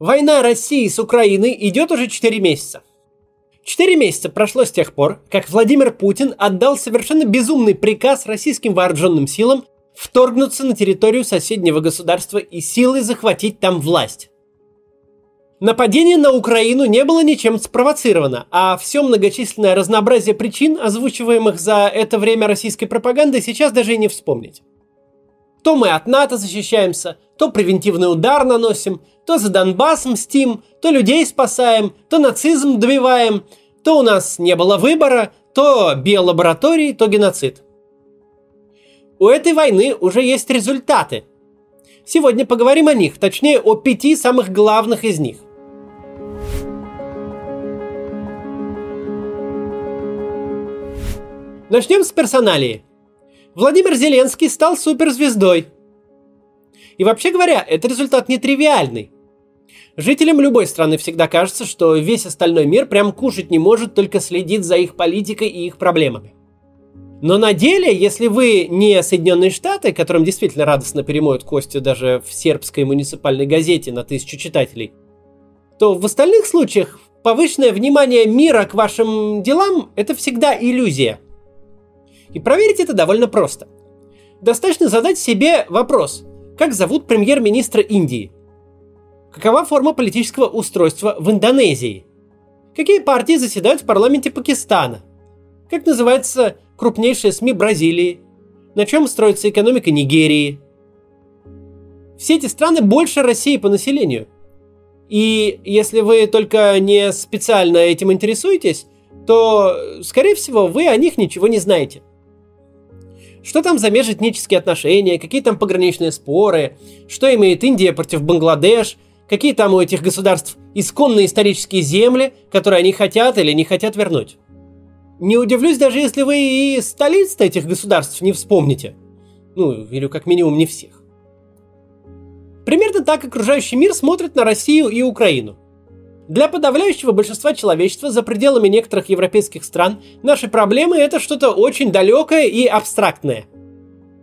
Война России с Украиной идет уже 4 месяца. 4 месяца прошло с тех пор, как Владимир Путин отдал совершенно безумный приказ российским вооруженным силам вторгнуться на территорию соседнего государства и силой захватить там власть. Нападение на Украину не было ничем спровоцировано, а все многочисленное разнообразие причин, озвучиваемых за это время российской пропагандой, сейчас даже и не вспомнить. То мы от НАТО защищаемся, то превентивный удар наносим, то за Донбасс мстим, то людей спасаем, то нацизм добиваем, то у нас не было выбора, то биолаборатории, то геноцид. У этой войны уже есть результаты. Сегодня поговорим о них, точнее о пяти самых главных из них. Начнем с персоналии. Владимир Зеленский стал суперзвездой. И вообще говоря, это результат нетривиальный. Жителям любой страны всегда кажется, что весь остальной мир прям кушать не может, только следит за их политикой и их проблемами. Но на деле, если вы не Соединенные Штаты, которым действительно радостно перемоют кости даже в сербской муниципальной газете на тысячу читателей, то в остальных случаях повышенное внимание мира к вашим делам – это всегда иллюзия. И проверить это довольно просто. Достаточно задать себе вопрос, как зовут премьер-министра Индии? Какова форма политического устройства в Индонезии? Какие партии заседают в парламенте Пакистана? Как называется крупнейшие СМИ Бразилии? На чем строится экономика Нигерии? Все эти страны больше России по населению. И если вы только не специально этим интересуетесь, то, скорее всего, вы о них ничего не знаете – что там за межэтнические отношения, какие там пограничные споры, что имеет Индия против Бангладеш, какие там у этих государств исконные исторические земли, которые они хотят или не хотят вернуть. Не удивлюсь, даже если вы и столиц этих государств не вспомните. Ну, или как минимум не всех. Примерно так окружающий мир смотрит на Россию и Украину. Для подавляющего большинства человечества за пределами некоторых европейских стран наши проблемы это что-то очень далекое и абстрактное.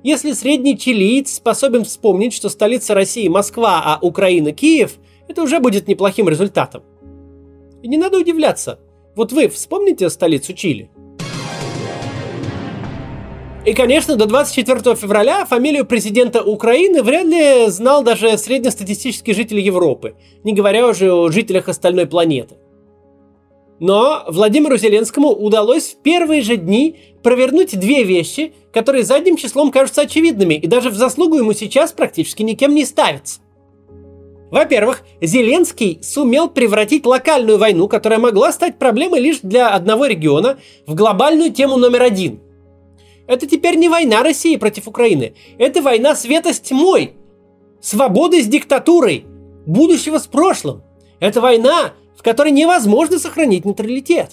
Если средний чилиец способен вспомнить, что столица России Москва, а Украина Киев, это уже будет неплохим результатом. И не надо удивляться. Вот вы вспомните столицу Чили – и, конечно, до 24 февраля фамилию президента Украины вряд ли знал даже среднестатистический житель Европы, не говоря уже о жителях остальной планеты. Но Владимиру Зеленскому удалось в первые же дни провернуть две вещи, которые задним числом кажутся очевидными и даже в заслугу ему сейчас практически никем не ставятся. Во-первых, Зеленский сумел превратить локальную войну, которая могла стать проблемой лишь для одного региона, в глобальную тему номер один – это теперь не война России против Украины. Это война света с тьмой. Свободы с диктатурой. Будущего с прошлым. Это война, в которой невозможно сохранить нейтралитет.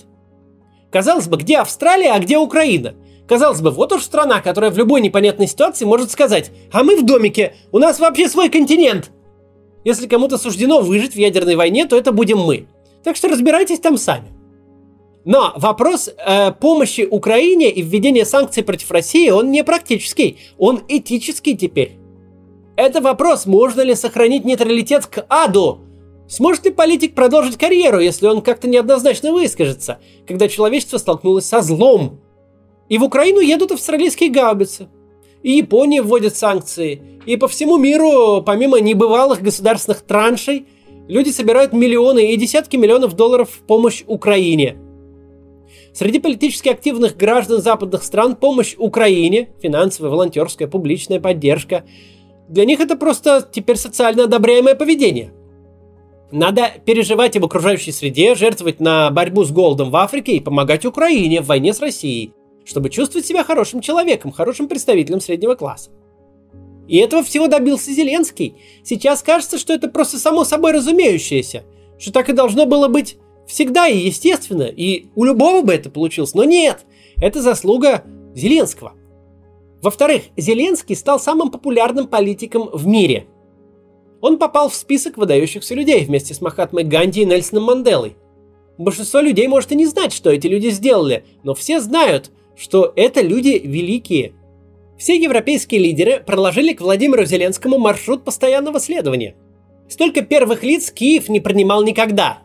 Казалось бы, где Австралия, а где Украина? Казалось бы, вот уж страна, которая в любой непонятной ситуации может сказать, а мы в домике, у нас вообще свой континент. Если кому-то суждено выжить в ядерной войне, то это будем мы. Так что разбирайтесь там сами. Но вопрос э, помощи Украине и введения санкций против России, он не практический, он этический теперь. Это вопрос, можно ли сохранить нейтралитет к аду. Сможет ли политик продолжить карьеру, если он как-то неоднозначно выскажется, когда человечество столкнулось со злом? И в Украину едут австралийские гаубицы. И Япония вводит санкции. И по всему миру, помимо небывалых государственных траншей, люди собирают миллионы и десятки миллионов долларов в помощь Украине – Среди политически активных граждан западных стран помощь Украине, финансовая, волонтерская, публичная поддержка, для них это просто теперь социально одобряемое поведение. Надо переживать об окружающей среде, жертвовать на борьбу с голодом в Африке и помогать Украине в войне с Россией, чтобы чувствовать себя хорошим человеком, хорошим представителем среднего класса. И этого всего добился Зеленский. Сейчас кажется, что это просто само собой разумеющееся, что так и должно было быть всегда и естественно, и у любого бы это получилось, но нет, это заслуга Зеленского. Во-вторых, Зеленский стал самым популярным политиком в мире. Он попал в список выдающихся людей вместе с Махатмой Ганди и Нельсоном Манделой. Большинство людей может и не знать, что эти люди сделали, но все знают, что это люди великие. Все европейские лидеры проложили к Владимиру Зеленскому маршрут постоянного следования – Столько первых лиц Киев не принимал никогда.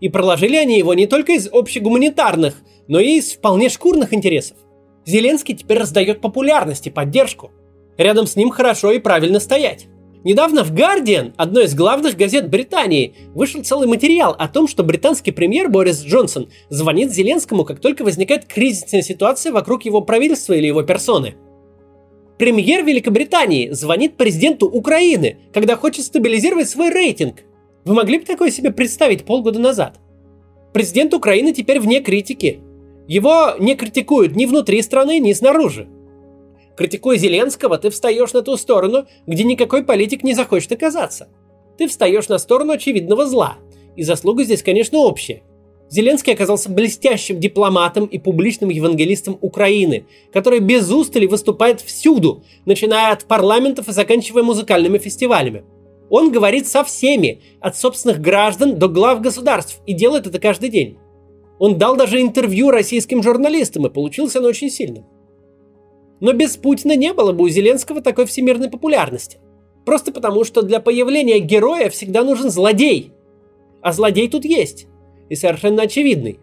И проложили они его не только из общегуманитарных, но и из вполне шкурных интересов. Зеленский теперь раздает популярность и поддержку. Рядом с ним хорошо и правильно стоять. Недавно в Guardian, одной из главных газет Британии, вышел целый материал о том, что британский премьер Борис Джонсон звонит Зеленскому, как только возникает кризисная ситуация вокруг его правительства или его персоны. Премьер Великобритании звонит президенту Украины, когда хочет стабилизировать свой рейтинг. Вы могли бы такое себе представить полгода назад? Президент Украины теперь вне критики. Его не критикуют ни внутри страны, ни снаружи. Критикуя Зеленского, ты встаешь на ту сторону, где никакой политик не захочет оказаться. Ты встаешь на сторону очевидного зла. И заслуга здесь, конечно, общая. Зеленский оказался блестящим дипломатом и публичным евангелистом Украины, который без устали выступает всюду, начиная от парламентов и заканчивая музыкальными фестивалями. Он говорит со всеми, от собственных граждан до глав государств, и делает это каждый день. Он дал даже интервью российским журналистам, и получился оно очень сильным. Но без Путина не было бы у Зеленского такой всемирной популярности. Просто потому, что для появления героя всегда нужен злодей. А злодей тут есть. И совершенно очевидный.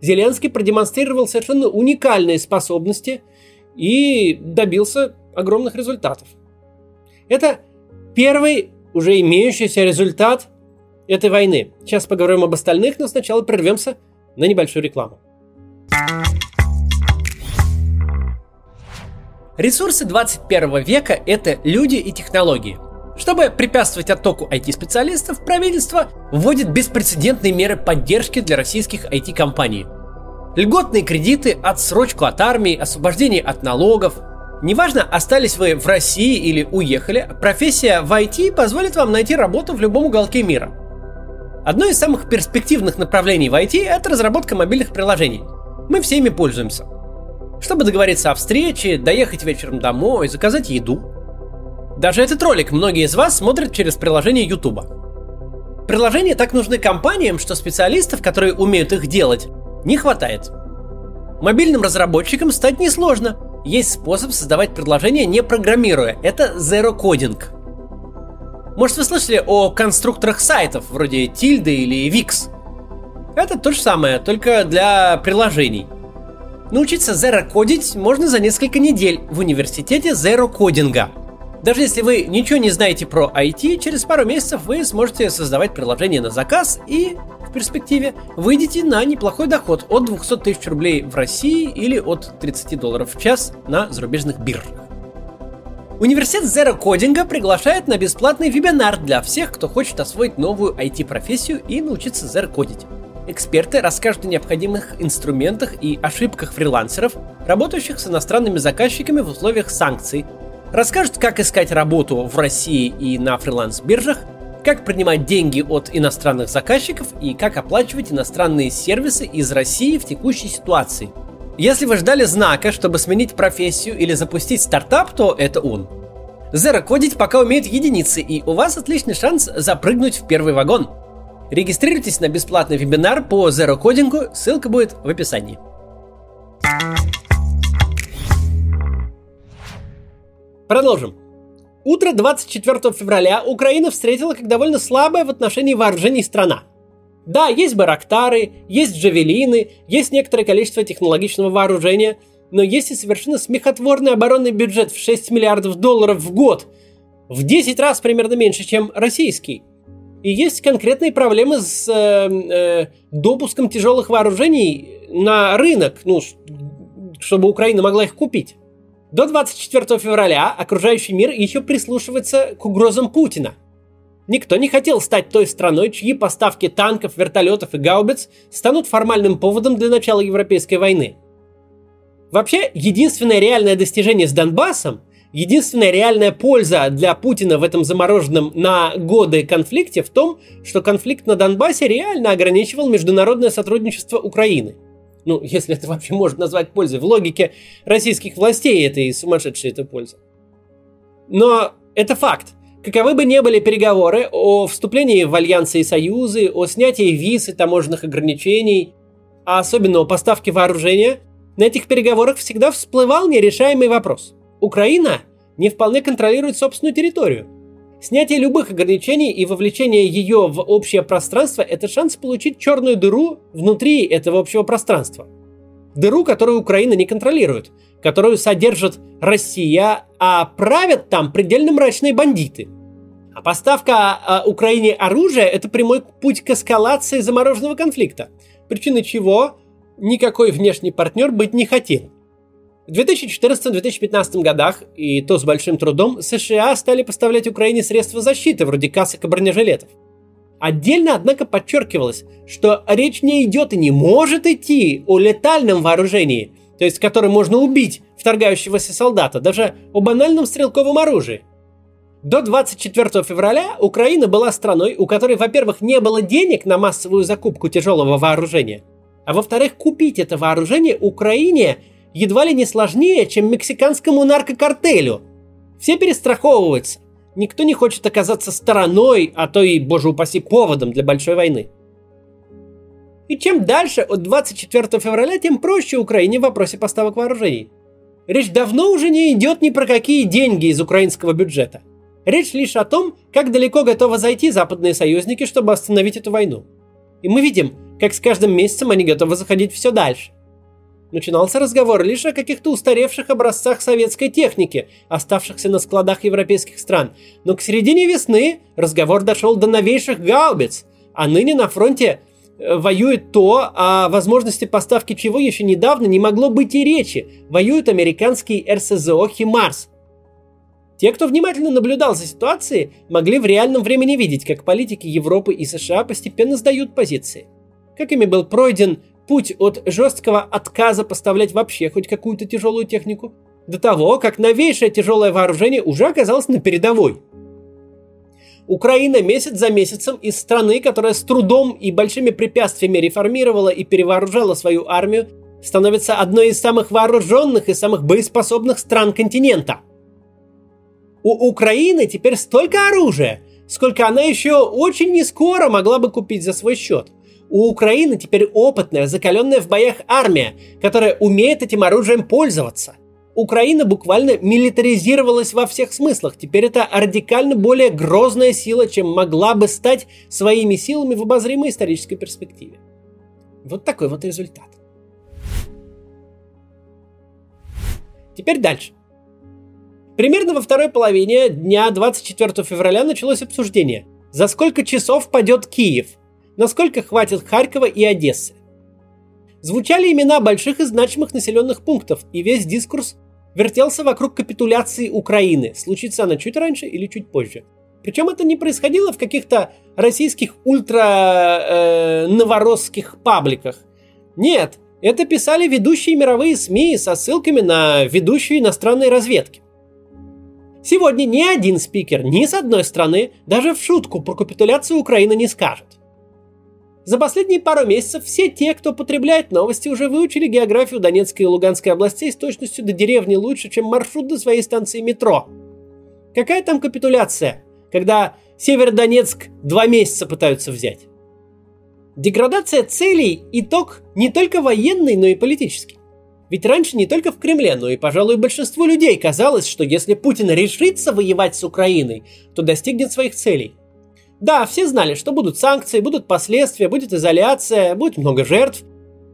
Зеленский продемонстрировал совершенно уникальные способности и добился огромных результатов. Это первый уже имеющийся результат этой войны. Сейчас поговорим об остальных, но сначала прервемся на небольшую рекламу. Ресурсы 21 века – это люди и технологии. Чтобы препятствовать оттоку IT-специалистов, правительство вводит беспрецедентные меры поддержки для российских IT-компаний. Льготные кредиты, отсрочку от армии, освобождение от налогов. Неважно, остались вы в России или уехали, профессия в IT позволит вам найти работу в любом уголке мира. Одно из самых перспективных направлений в IT – это разработка мобильных приложений. Мы всеми пользуемся – чтобы договориться о встрече, доехать вечером домой, заказать еду. Даже этот ролик многие из вас смотрят через приложение YouTube. Приложения так нужны компаниям, что специалистов, которые умеют их делать, не хватает. Мобильным разработчикам стать несложно. Есть способ создавать приложения не программируя. Это Zero Coding. Может вы слышали о конструкторах сайтов, вроде Tilda или Wix? Это то же самое, только для приложений – Научиться зеро-кодить можно за несколько недель в университете зеро-кодинга. Даже если вы ничего не знаете про IT, через пару месяцев вы сможете создавать приложение на заказ и перспективе выйдете на неплохой доход от 200 тысяч рублей в России или от 30 долларов в час на зарубежных биржах. Университет Zero Coding приглашает на бесплатный вебинар для всех, кто хочет освоить новую IT-профессию и научиться zero кодить. Эксперты расскажут о необходимых инструментах и ошибках фрилансеров, работающих с иностранными заказчиками в условиях санкций, расскажут, как искать работу в России и на фриланс-биржах, как принимать деньги от иностранных заказчиков и как оплачивать иностранные сервисы из России в текущей ситуации. Если вы ждали знака, чтобы сменить профессию или запустить стартап, то это он. Zero кодить пока умеет единицы, и у вас отличный шанс запрыгнуть в первый вагон – Регистрируйтесь на бесплатный вебинар по Zero Coding, ссылка будет в описании. Продолжим. Утро 24 февраля Украина встретила как довольно слабая в отношении вооружений страна. Да, есть барактары, есть джавелины, есть некоторое количество технологичного вооружения, но есть и совершенно смехотворный оборонный бюджет в 6 миллиардов долларов в год, в 10 раз примерно меньше, чем российский. И есть конкретные проблемы с э, э, допуском тяжелых вооружений на рынок, ну, чтобы Украина могла их купить. До 24 февраля окружающий мир еще прислушивается к угрозам Путина. Никто не хотел стать той страной, чьи поставки танков, вертолетов и гаубиц станут формальным поводом для начала Европейской войны. Вообще, единственное реальное достижение с Донбассом Единственная реальная польза для Путина в этом замороженном на годы конфликте в том, что конфликт на Донбассе реально ограничивал международное сотрудничество Украины. Ну, если это вообще можно назвать пользой. В логике российских властей это и сумасшедшая эта польза. Но это факт. Каковы бы ни были переговоры о вступлении в альянсы и союзы, о снятии виз и таможенных ограничений, а особенно о поставке вооружения, на этих переговорах всегда всплывал нерешаемый вопрос – Украина не вполне контролирует собственную территорию. Снятие любых ограничений и вовлечение ее в общее пространство – это шанс получить черную дыру внутри этого общего пространства. Дыру, которую Украина не контролирует, которую содержит Россия, а правят там предельно мрачные бандиты. А поставка э, Украине оружия – это прямой путь к эскалации замороженного конфликта, причиной чего никакой внешний партнер быть не хотел. В 2014-2015 годах, и то с большим трудом, США стали поставлять Украине средства защиты, вроде касок и бронежилетов. Отдельно, однако, подчеркивалось, что речь не идет и не может идти о летальном вооружении, то есть которым можно убить вторгающегося солдата, даже о банальном стрелковом оружии. До 24 февраля Украина была страной, у которой, во-первых, не было денег на массовую закупку тяжелого вооружения, а во-вторых, купить это вооружение Украине – едва ли не сложнее, чем мексиканскому наркокартелю. Все перестраховываются. Никто не хочет оказаться стороной, а то и, боже упаси, поводом для большой войны. И чем дальше от 24 февраля, тем проще Украине в вопросе поставок вооружений. Речь давно уже не идет ни про какие деньги из украинского бюджета. Речь лишь о том, как далеко готовы зайти западные союзники, чтобы остановить эту войну. И мы видим, как с каждым месяцем они готовы заходить все дальше. Начинался разговор лишь о каких-то устаревших образцах советской техники, оставшихся на складах европейских стран. Но к середине весны разговор дошел до новейших гаубиц, а ныне на фронте э, воюет то, о возможности поставки чего еще недавно не могло быть и речи. Воюют американские РСЗО «Химарс». Те, кто внимательно наблюдал за ситуацией, могли в реальном времени видеть, как политики Европы и США постепенно сдают позиции. Как ими был пройден путь от жесткого отказа поставлять вообще хоть какую-то тяжелую технику, до того, как новейшее тяжелое вооружение уже оказалось на передовой. Украина месяц за месяцем из страны, которая с трудом и большими препятствиями реформировала и перевооружала свою армию, становится одной из самых вооруженных и самых боеспособных стран континента. У Украины теперь столько оружия, сколько она еще очень не скоро могла бы купить за свой счет. У Украины теперь опытная, закаленная в боях армия, которая умеет этим оружием пользоваться. Украина буквально милитаризировалась во всех смыслах. Теперь это радикально более грозная сила, чем могла бы стать своими силами в обозримой исторической перспективе. Вот такой вот результат. Теперь дальше. Примерно во второй половине дня 24 февраля началось обсуждение. За сколько часов падет Киев? Насколько хватит Харькова и Одессы. Звучали имена больших и значимых населенных пунктов, и весь дискурс вертелся вокруг капитуляции Украины. Случится она чуть раньше или чуть позже. Причем это не происходило в каких-то российских ультра-новоросских э, пабликах. Нет, это писали ведущие мировые СМИ со ссылками на ведущие иностранные разведки. Сегодня ни один спикер ни с одной страны даже в шутку про капитуляцию Украины не скажет. За последние пару месяцев все те, кто потребляет новости, уже выучили географию Донецкой и Луганской областей с точностью до деревни лучше, чем маршрут до своей станции метро. Какая там капитуляция, когда Северодонецк два месяца пытаются взять? Деградация целей – итог не только военный, но и политический. Ведь раньше не только в Кремле, но и, пожалуй, большинству людей казалось, что если Путин решится воевать с Украиной, то достигнет своих целей. Да, все знали, что будут санкции, будут последствия, будет изоляция, будет много жертв.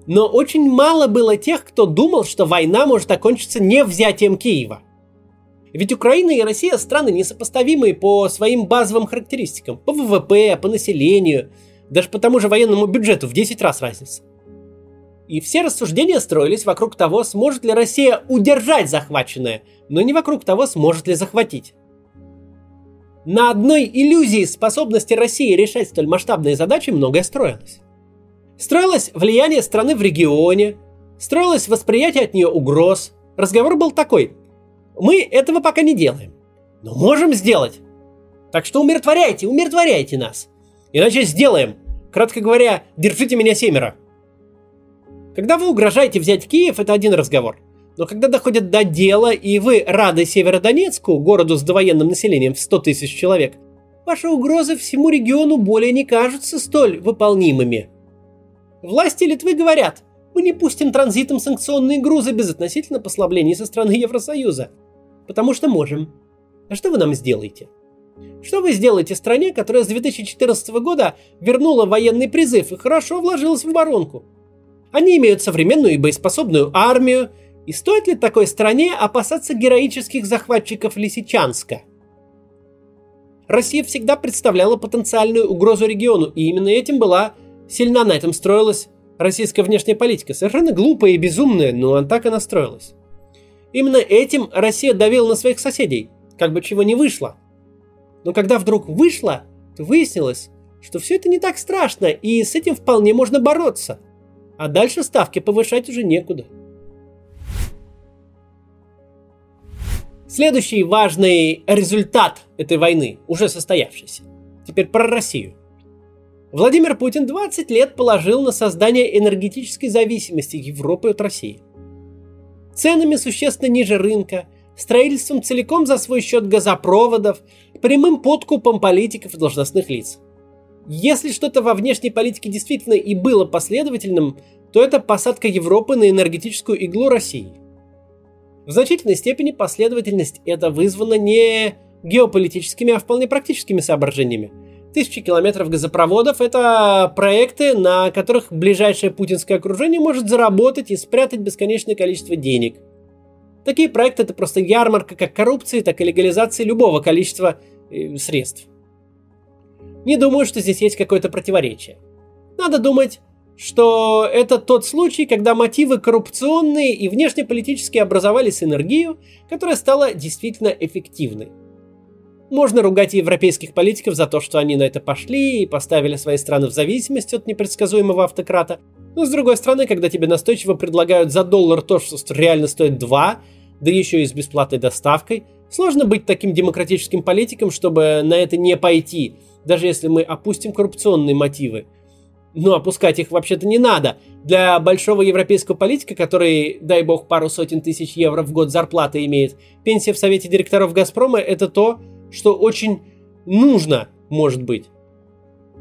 Но очень мало было тех, кто думал, что война может окончиться не взятием Киева. Ведь Украина и Россия страны несопоставимые по своим базовым характеристикам. По ВВП, по населению, даже по тому же военному бюджету в 10 раз разница. И все рассуждения строились вокруг того, сможет ли Россия удержать захваченное, но не вокруг того, сможет ли захватить. На одной иллюзии способности России решать столь масштабные задачи многое строилось. Строилось влияние страны в регионе, строилось восприятие от нее угроз. Разговор был такой. Мы этого пока не делаем, но можем сделать. Так что умиротворяйте, умиротворяйте нас. Иначе сделаем. Кратко говоря, держите меня семеро. Когда вы угрожаете взять Киев, это один разговор. Но когда доходит до дела, и вы рады Северодонецку, городу с довоенным населением в 100 тысяч человек, ваши угрозы всему региону более не кажутся столь выполнимыми. Власти Литвы говорят, мы не пустим транзитом санкционные грузы без относительно послаблений со стороны Евросоюза. Потому что можем. А что вы нам сделаете? Что вы сделаете стране, которая с 2014 года вернула военный призыв и хорошо вложилась в оборонку? Они имеют современную и боеспособную армию, и стоит ли такой стране опасаться героических захватчиков Лисичанска? Россия всегда представляла потенциальную угрозу региону, и именно этим была сильна на этом строилась российская внешняя политика. Совершенно глупая и безумная, но так и настроилась. Именно этим Россия давила на своих соседей, как бы чего не вышло. Но когда вдруг вышло, то выяснилось, что все это не так страшно, и с этим вполне можно бороться. А дальше ставки повышать уже некуда. Следующий важный результат этой войны, уже состоявшийся. Теперь про Россию. Владимир Путин 20 лет положил на создание энергетической зависимости Европы от России. Ценами существенно ниже рынка, строительством целиком за свой счет газопроводов, прямым подкупом политиков и должностных лиц. Если что-то во внешней политике действительно и было последовательным, то это посадка Европы на энергетическую иглу России – в значительной степени последовательность это вызвана не геополитическими, а вполне практическими соображениями. Тысячи километров газопроводов – это проекты, на которых ближайшее путинское окружение может заработать и спрятать бесконечное количество денег. Такие проекты – это просто ярмарка как коррупции, так и легализации любого количества э, средств. Не думаю, что здесь есть какое-то противоречие. Надо думать что это тот случай, когда мотивы коррупционные и внешнеполитические образовали синергию, которая стала действительно эффективной. Можно ругать европейских политиков за то, что они на это пошли и поставили свои страны в зависимости от непредсказуемого автократа. Но с другой стороны, когда тебе настойчиво предлагают за доллар то, что реально стоит 2, да еще и с бесплатной доставкой, сложно быть таким демократическим политиком, чтобы на это не пойти, даже если мы опустим коррупционные мотивы – но опускать их вообще-то не надо. Для большого европейского политика, который, дай бог, пару сотен тысяч евро в год зарплаты имеет, пенсия в совете директоров «Газпрома» — это то, что очень нужно, может быть.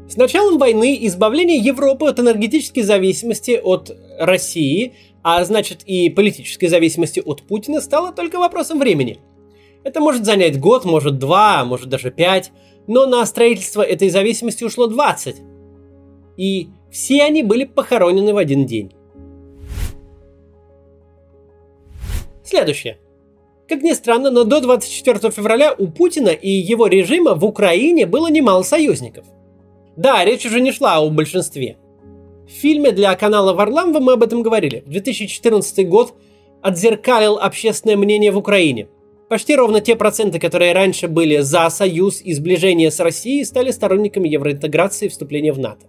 С началом войны избавление Европы от энергетической зависимости от России, а значит и политической зависимости от Путина, стало только вопросом времени. Это может занять год, может два, может даже пять, но на строительство этой зависимости ушло 20 и все они были похоронены в один день. Следующее. Как ни странно, но до 24 февраля у Путина и его режима в Украине было немало союзников. Да, речь уже не шла о большинстве. В фильме для канала Варламова мы об этом говорили. В 2014 год отзеркалил общественное мнение в Украине. Почти ровно те проценты, которые раньше были за союз и сближение с Россией, стали сторонниками евроинтеграции и вступления в НАТО.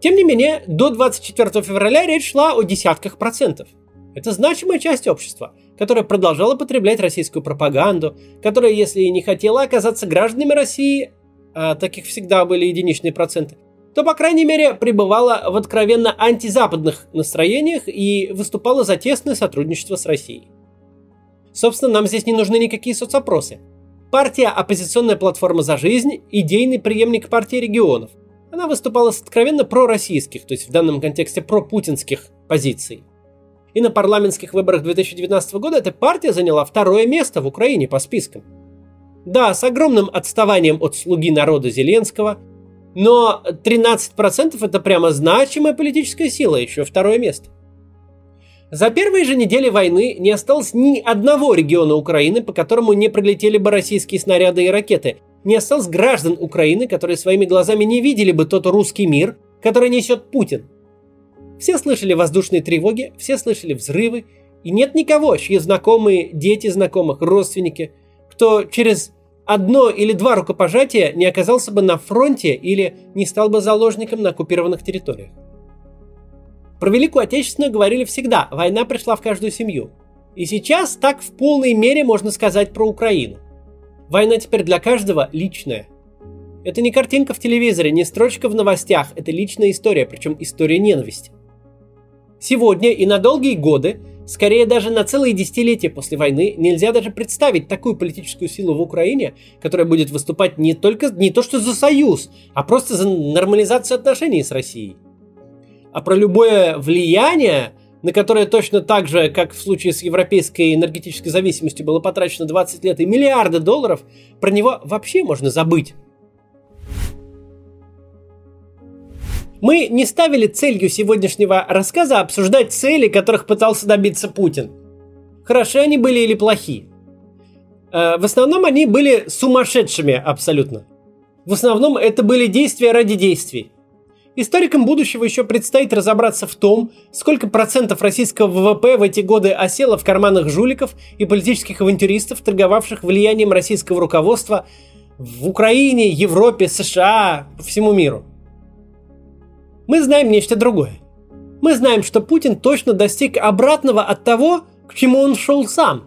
Тем не менее, до 24 февраля речь шла о десятках процентов. Это значимая часть общества, которая продолжала потреблять российскую пропаганду, которая, если и не хотела оказаться гражданами России, а таких всегда были единичные проценты, то, по крайней мере, пребывала в откровенно антизападных настроениях и выступала за тесное сотрудничество с Россией. Собственно, нам здесь не нужны никакие соцопросы. Партия «Оппозиционная платформа за жизнь» – идейный преемник партии регионов – она выступала с откровенно пророссийских, то есть в данном контексте пропутинских позиций. И на парламентских выборах 2019 года эта партия заняла второе место в Украине по спискам. Да, с огромным отставанием от слуги народа Зеленского, но 13% это прямо значимая политическая сила, еще второе место. За первые же недели войны не осталось ни одного региона Украины, по которому не прилетели бы российские снаряды и ракеты, не осталось граждан Украины, которые своими глазами не видели бы тот русский мир, который несет Путин. Все слышали воздушные тревоги, все слышали взрывы, и нет никого, чьи знакомые, дети знакомых, родственники, кто через одно или два рукопожатия не оказался бы на фронте или не стал бы заложником на оккупированных территориях. Про Великую Отечественную говорили всегда, война пришла в каждую семью. И сейчас так в полной мере можно сказать про Украину. Война теперь для каждого личная. Это не картинка в телевизоре, не строчка в новостях, это личная история, причем история ненависти. Сегодня и на долгие годы, скорее даже на целые десятилетия после войны, нельзя даже представить такую политическую силу в Украине, которая будет выступать не только не то что за союз, а просто за нормализацию отношений с Россией. А про любое влияние на которое точно так же, как в случае с европейской энергетической зависимостью, было потрачено 20 лет и миллиарды долларов, про него вообще можно забыть. Мы не ставили целью сегодняшнего рассказа обсуждать цели, которых пытался добиться Путин. Хороши они были или плохи. Э, в основном они были сумасшедшими абсолютно. В основном это были действия ради действий. Историкам будущего еще предстоит разобраться в том, сколько процентов российского ВВП в эти годы осело в карманах жуликов и политических авантюристов, торговавших влиянием российского руководства в Украине, Европе, США, по всему миру. Мы знаем нечто другое. Мы знаем, что Путин точно достиг обратного от того, к чему он шел сам.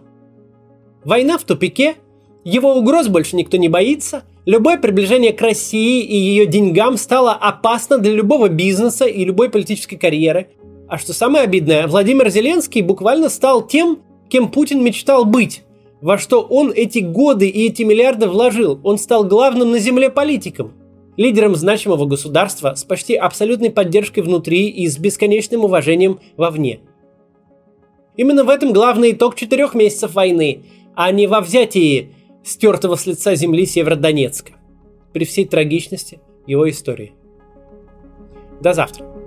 Война в тупике, его угроз больше никто не боится, любое приближение к России и ее деньгам стало опасно для любого бизнеса и любой политической карьеры. А что самое обидное, Владимир Зеленский буквально стал тем, кем Путин мечтал быть, во что он эти годы и эти миллиарды вложил. Он стал главным на земле политиком, лидером значимого государства с почти абсолютной поддержкой внутри и с бесконечным уважением вовне. Именно в этом главный итог четырех месяцев войны, а не во взятии стертого с лица земли Северодонецка, при всей трагичности его истории. До завтра.